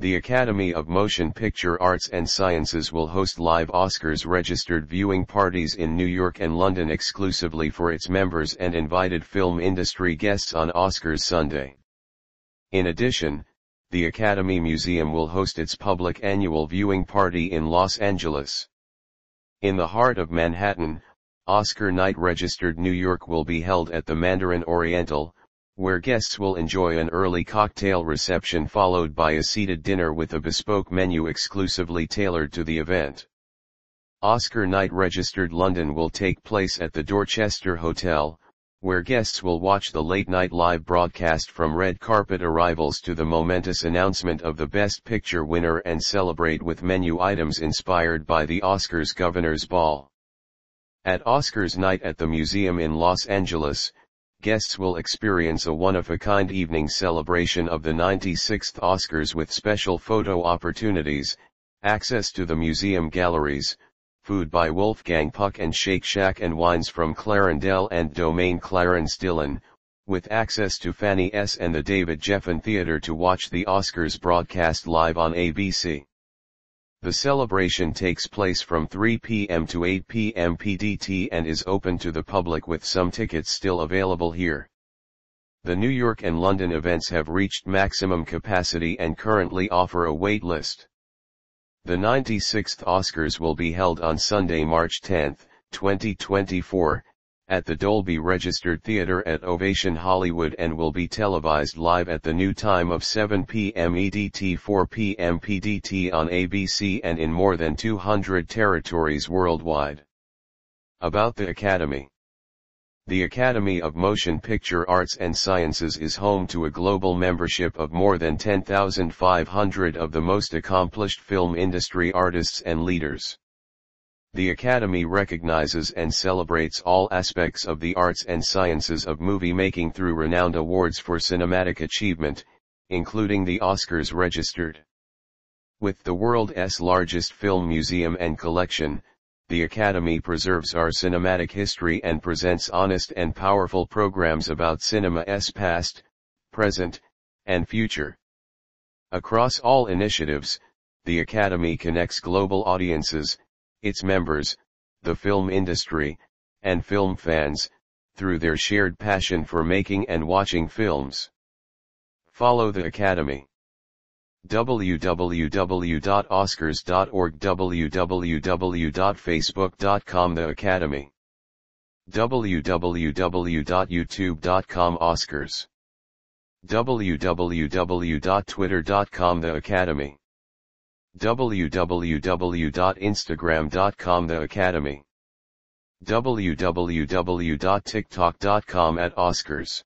The Academy of Motion Picture Arts and Sciences will host live Oscars registered viewing parties in New York and London exclusively for its members and invited film industry guests on Oscars Sunday. In addition, the Academy Museum will host its public annual viewing party in Los Angeles. In the heart of Manhattan, Oscar Night Registered New York will be held at the Mandarin Oriental, where guests will enjoy an early cocktail reception followed by a seated dinner with a bespoke menu exclusively tailored to the event. Oscar Night Registered London will take place at the Dorchester Hotel, where guests will watch the late-night live broadcast from red carpet arrivals to the momentous announcement of the Best Picture winner and celebrate with menu items inspired by the Oscars Governor's Ball. At Oscars Night at the Museum in Los Angeles, guests will experience a one-of-a-kind evening celebration of the 96th Oscars with special photo opportunities, access to the museum galleries, food by Wolfgang Puck and Shake Shack and wines from Clarendelle and Domaine Clarence Dillon, with access to Fanny S. and the David Geffen Theatre to watch the Oscars broadcast live on ABC. The celebration takes place from 3 p.m. to 8 p.m. PDT and is open to the public with some tickets still available here. The New York and London events have reached maximum capacity and currently offer a wait list. The 96th Oscars will be held on Sunday, March 10, 2024, at the Dolby Registered Theatre at Ovation Hollywood and will be televised live at the new time of 7 p.m. EDT 4 p.m. PDT on ABC and in more than 200 territories worldwide. About the Academy The Academy of Motion Picture Arts and Sciences is home to a global membership of more than 10,500 of the most accomplished film industry artists and leaders. The Academy recognizes and celebrates all aspects of the arts and sciences of movie making through renowned awards for cinematic achievement, including the Oscars registered. With the world's largest film museum and collection, the Academy preserves our cinematic history and presents honest and powerful programs about cinema's past, present, and future. Across all initiatives, the Academy connects global audiences, its members, the film industry, and film fans, through their shared passion for making and watching films. Follow the Academy. www.oscars.org www.facebook.com The Academy www.youtube.com Oscars www.twitter.com The Academy www.instagram.com The Academy. www.tiktok.com at Oscars